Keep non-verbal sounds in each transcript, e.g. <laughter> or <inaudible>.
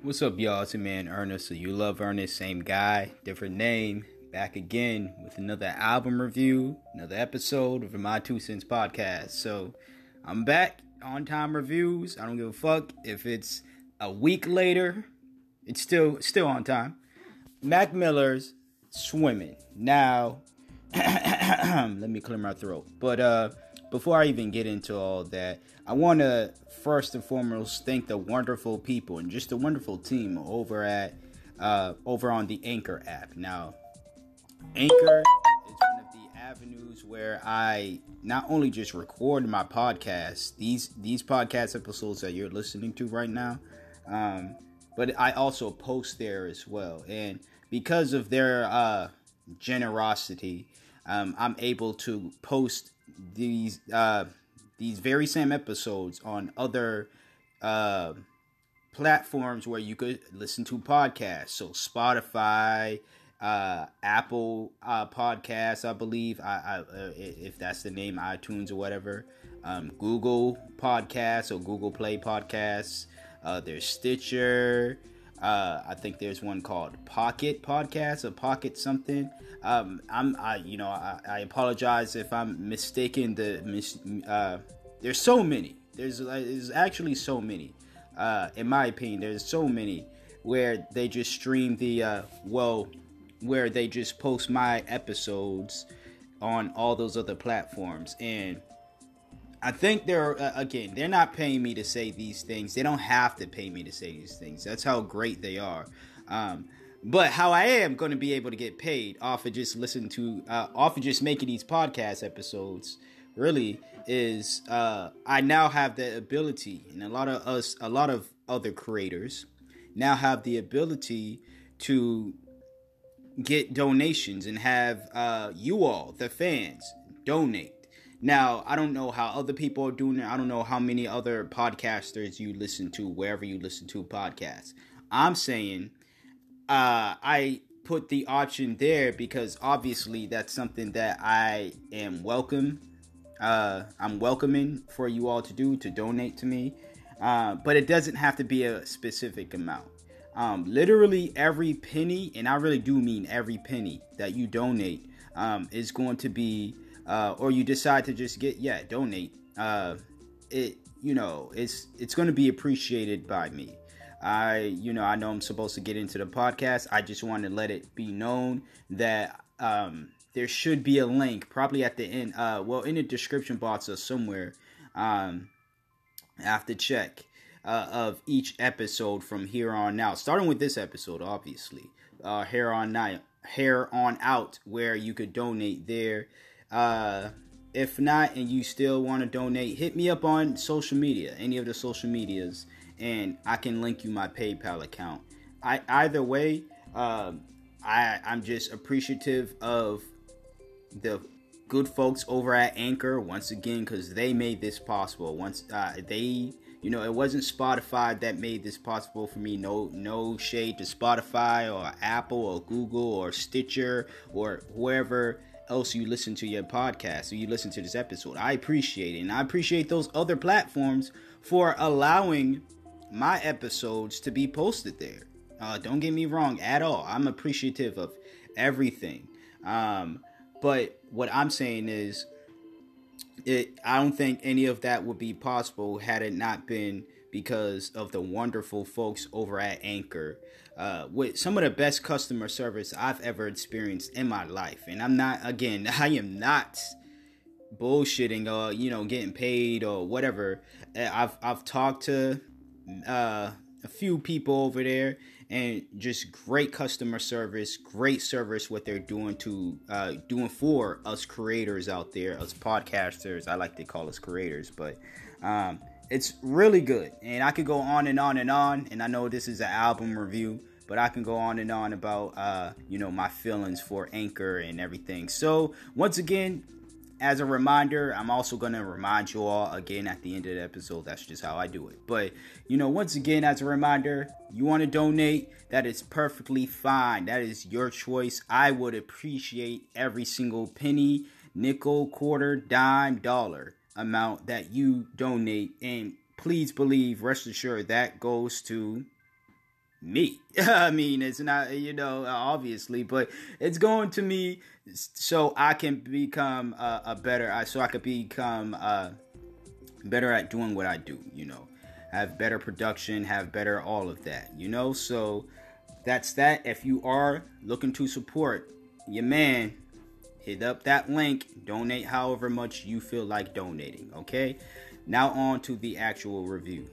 What's up, y'all? It's your man Ernest. So you love Ernest, same guy, different name. Back again with another album review, another episode of my Two Cents podcast. So I'm back on time reviews. I don't give a fuck if it's a week later. It's still still on time. Mac Miller's swimming now. <clears throat> let me clear my throat. But uh before I even get into all that, I want to first and foremost thank the wonderful people and just the wonderful team over at uh, over on the Anchor app. Now, Anchor is one of the avenues where I not only just record my podcast, these these podcast episodes that you're listening to right now, um, but I also post there as well. And because of their uh, generosity, um, I'm able to post these uh, these very same episodes on other uh, platforms where you could listen to podcasts. So Spotify, uh, Apple uh, Podcasts, I believe, I, I uh, if that's the name, iTunes or whatever. Um, Google Podcasts or Google Play Podcasts. Uh, there's Stitcher. Uh, I think there's one called Pocket Podcast or Pocket something. Um, I'm, I, you know, I, I apologize if I'm mistaken. The mis, uh, there's so many. There's, there's actually so many. Uh, in my opinion, there's so many where they just stream the, uh, well, where they just post my episodes on all those other platforms and I think they're uh, again, they're not paying me to say these things. They don't have to pay me to say these things. That's how great they are. Um, but how I am going to be able to get paid off of just listening to, uh, off of just making these podcast episodes, really is uh, I now have the ability, and a lot of us, a lot of other creators now have the ability to get donations and have uh, you all, the fans, donate now, I don't know how other people are doing it. I don't know how many other podcasters you listen to, wherever you listen to podcasts. I'm saying uh, I put the option there because obviously that's something that I am welcome. Uh, I'm welcoming for you all to do to donate to me, uh, but it doesn't have to be a specific amount. Um, literally every penny, and I really do mean every penny that you donate, um, is going to be uh, or you decide to just get yeah donate uh, it you know it's it's going to be appreciated by me. I you know i know i'm supposed to get into the podcast. I just want to let it be known that um, there should be a link probably at the end uh, well in the description box or somewhere um, check uh, of each episode from here on out. Starting with this episode obviously uh, here on out here on out where you could donate there uh, if not, and you still want to donate, hit me up on social media, any of the social medias, and I can link you my PayPal account. I either way, uh, I I'm just appreciative of the good folks over at Anchor once again because they made this possible. Once uh, they, you know, it wasn't Spotify that made this possible for me. No, no shade to Spotify or Apple or Google or Stitcher or whoever else you listen to your podcast or you listen to this episode. I appreciate it. And I appreciate those other platforms for allowing my episodes to be posted there. Uh, don't get me wrong at all. I'm appreciative of everything. Um, but what I'm saying is, it. I don't think any of that would be possible had it not been because of the wonderful folks over at Anchor uh, with some of the best customer service I've ever experienced in my life. And I'm not, again, <laughs> I am not bullshitting or, you know, getting paid or whatever. Uh, I've, I've talked to uh, a few people over there and just great customer service, great service what they're doing to uh, doing for us creators out there, us podcasters. I like to call us creators, but um, it's really good. And i could go on and on and on and i know this is an album review but i can go on and on about uh, you know my feelings for anchor and everything. So once again as a reminder i'm also going to remind you all again at the end of the episode that's just how i do it. But you know once again as a reminder you want to donate that is perfectly fine. That is your choice. I would appreciate every single penny nickel quarter dime dollar amount that you donate. And please believe, rest assured, that goes to me. <laughs> I mean, it's not, you know, obviously, but it's going to me so I can become a, a better, so I could become uh, better at doing what I do, you know, have better production, have better all of that, you know. So that's that. If you are looking to support your man, hit up that link, donate however much you feel like donating, okay? Now on to the actual review.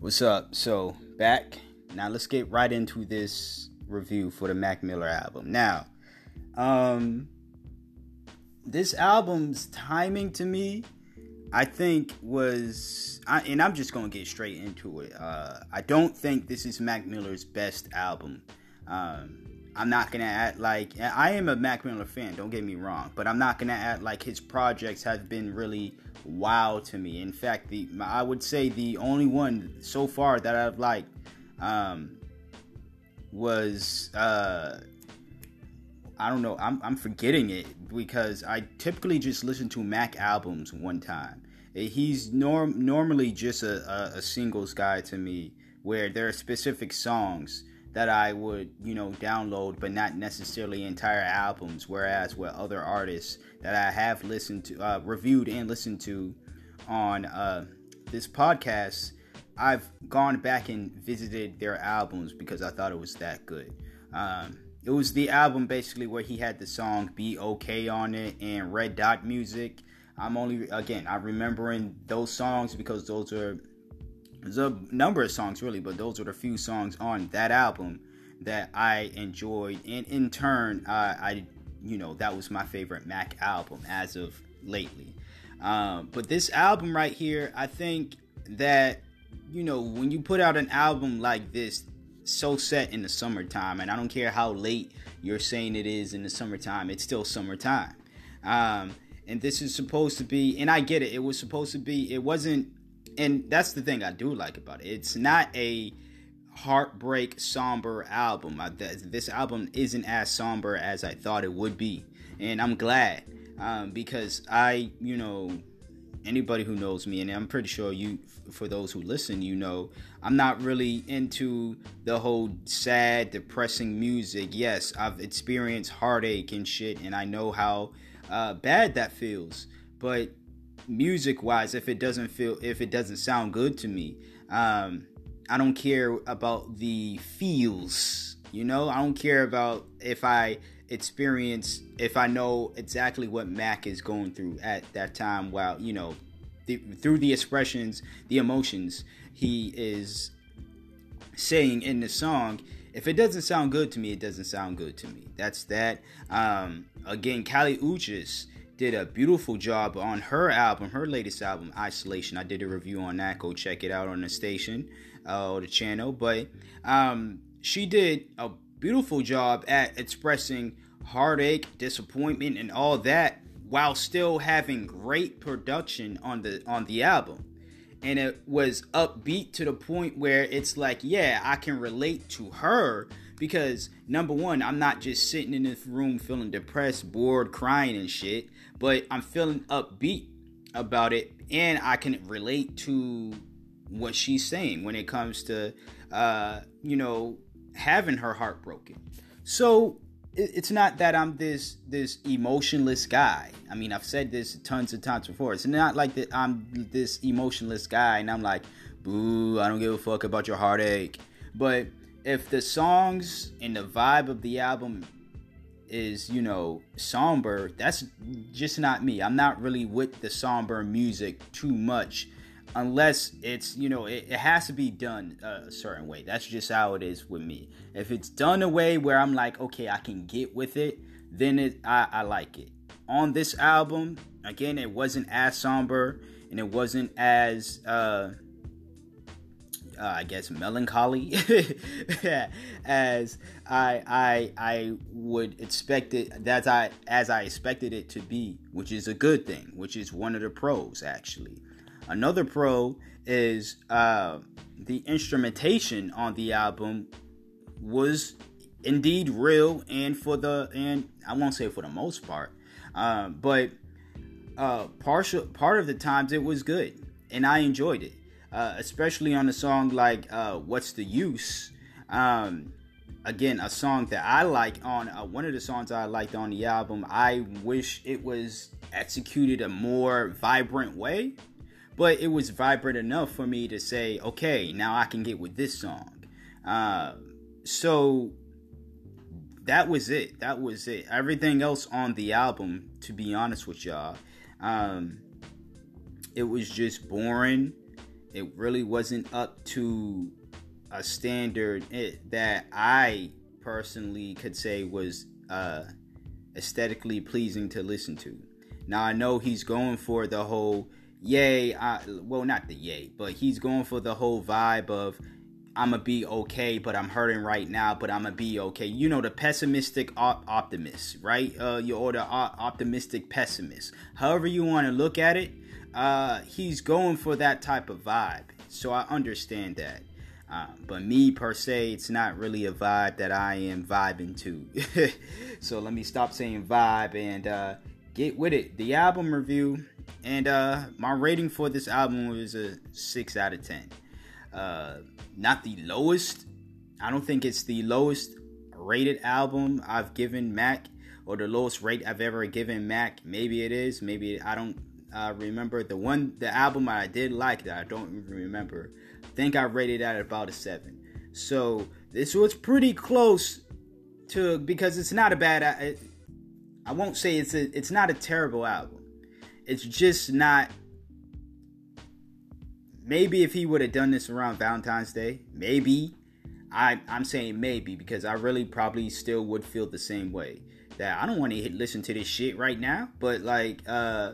What's up? So, back. Now let's get right into this review for the Mac Miller album. Now, um this album's timing to me I think was I, and I'm just to get straight into it. Uh, I don't think this is Mac Miller's best album. Um, I'm not gonna act like I am a Mac Miller fan. Don't get me wrong, but I'm not gonna act like his projects have been really wow to me. In fact, the I would say the only one so far that I've liked um, was uh, I don't know. I'm I'm forgetting it because I typically just listen to Mac albums one time. He's norm normally just a, a, a singles guy to me, where there are specific songs that I would, you know, download, but not necessarily entire albums. Whereas with other artists that I have listened to, uh, reviewed and listened to on uh, this podcast, I've gone back and visited their albums because I thought it was that good. Um, it was the album basically where he had the song "Be Okay" on it and Red Dot Music. I'm only again I'm remembering those songs because those are there's a number of songs really, but those are the few songs on that album that I enjoyed, and in turn, uh, I you know that was my favorite Mac album as of lately. Um, but this album right here, I think that you know when you put out an album like this, so set in the summertime, and I don't care how late you're saying it is in the summertime, it's still summertime. Um, and this is supposed to be, and I get it, it was supposed to be, it wasn't and that's the thing I do like about it. It's not a heartbreak somber album. I, this album isn't as somber as I thought it would be, and I'm glad um, because I, you know, anybody who knows me, and I'm pretty sure you, for those who listen, you know, I'm not really into the whole sad, depressing music. Yes, I've experienced heartache and shit, and I know how uh, bad that feels, but music wise if it doesn't feel if it doesn't sound good to me um i don't care about the feels you know? I don't care about if i experience if i know exactly what mac is going through at that time while you know the, through the expressions the emotions he is saying in the song if it doesn't sound good to me it doesn't sound good to me. That's that. Um again kali uchis did a beautiful job on her album, her latest album, Isolation. I did a review on that. Go check it out on the station uh, or the channel. But um, she did a beautiful job at expressing heartache, disappointment, and all that while still having great production on the on the album. And it was upbeat to the point where it's like, yeah, I can relate to her because number one, I'm not just sitting in this room feeling depressed, bored, crying and shit, but I'm feeling upbeat about it, and I can relate to what she's saying when it comes to, uh, you know, having her heart broken. So it's not that I'm this this emotionless guy. I mean, I've said this tons of times before. It's not like that I'm this emotionless guy and I'm like, boo, I don't give a fuck about your heartache. But if the songs and the vibe of the album is you know somber that's just not me. I'm not really with the somber music too much unless it's you know it, it has to be done a certain way. That's just how it is with me. If it's done a way where i'm like okay i can get with it then it i, I like it. On this album again it wasn't as somber and it wasn't as uh uh, I guess melancholy <laughs> as I I I would expect it that I as I expected it to be, which is a good thing, which is one of the pros actually. Another pro is uh, the instrumentation on the album was indeed real and for the and I won't say for the most part, uh, but uh, partial part of the times it was good and I enjoyed it. Uh, especially on a song like uh, "What's the Use." Um, again, a song that I like on uh, one of the songs I liked on the album. I wish it was executed a more vibrant way, but it was vibrant enough for me to say, okay, now I can get with this song. Uh, so that was it. That was it. Everything else on the album, to be honest with y'all, um, it was just boring. It really wasn't up to a standard it, that I personally could say was uh, aesthetically pleasing to listen to. Now I know he's going for the whole yay, I, well not the yay, but he's going for the whole vibe of I'm gonna be okay, but I'm hurting right now, but I'm gonna be okay. You know the pessimistic op- optimist, right? Uh, you or the optimistic pessimist. However you want to look at it, uh, he's going for that type of vibe. So I understand that. Uh, but me per se, it's not really a vibe that I am vibing to. <laughs> so let me stop saying vibe and uh, get with it. The album review and uh, my rating for this album was a six out of ten. Uh, not the lowest. I don't think it's the lowest rated album I've given Mac or the lowest rate I've ever given Mac. Maybe it is. Maybe I don't uh, remember the one the album I did like that I don't even remember think I rated at about a seven. So this was pretty close to because it's not a bad. I, I won't say it's a. It's not a terrible album. It's just not. Maybe if he would have done this around Valentine's Day, maybe. I I'm saying maybe because I really probably still would feel the same way. That I don't want to listen to this shit right now, but like, uh,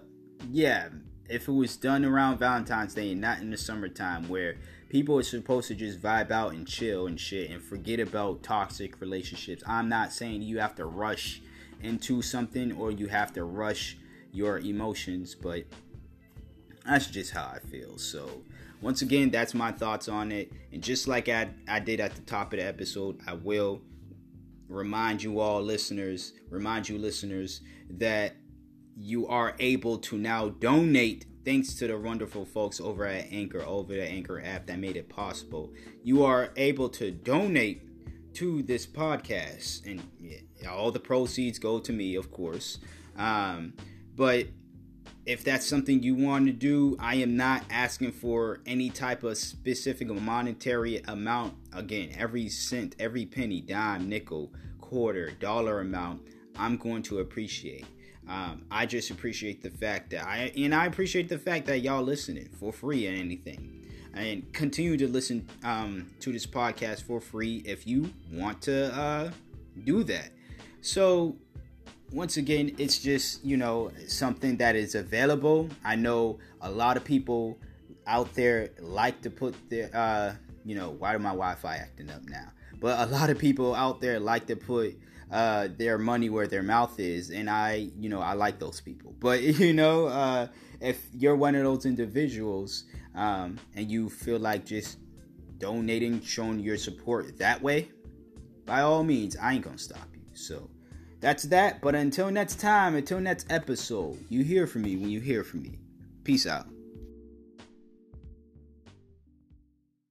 yeah, if it was done around Valentine's Day and not in the summertime where people are supposed to just vibe out and chill and shit and forget about toxic relationships. I'm not saying you have to rush into something or you have to rush your emotions, but that's just how I feel. So, once again, that's my thoughts on it. And just like I, I did at the top of the episode, I will remind you all listeners, remind you listeners that you are able to now donate thanks to the wonderful folks over at Anchor, over the Anchor app that made it possible. You are able to donate to this podcast, and all the proceeds go to me, of course. Um, but if that's something you want to do, I am not asking for any type of specific monetary amount. Again, every cent, every penny, dime, nickel, quarter, dollar amount, I'm going to appreciate. Um, I just appreciate the fact that I and I appreciate the fact that y'all listening for free and anything, and continue to listen um, to this podcast for free if you want to uh, do that. So once again, it's just you know something that is available. I know a lot of people out there like to put their uh, you know why do my Wi-Fi acting up now? But a lot of people out there like to put uh, their money where their mouth is, and I, you know, I like those people. <laughs> But you know, uh, if you're one of those individuals um, and you feel like just donating, showing your support that way, by all means, I ain't gonna stop you. So that's that. But until next time, until next episode, you hear from me when you hear from me. Peace out.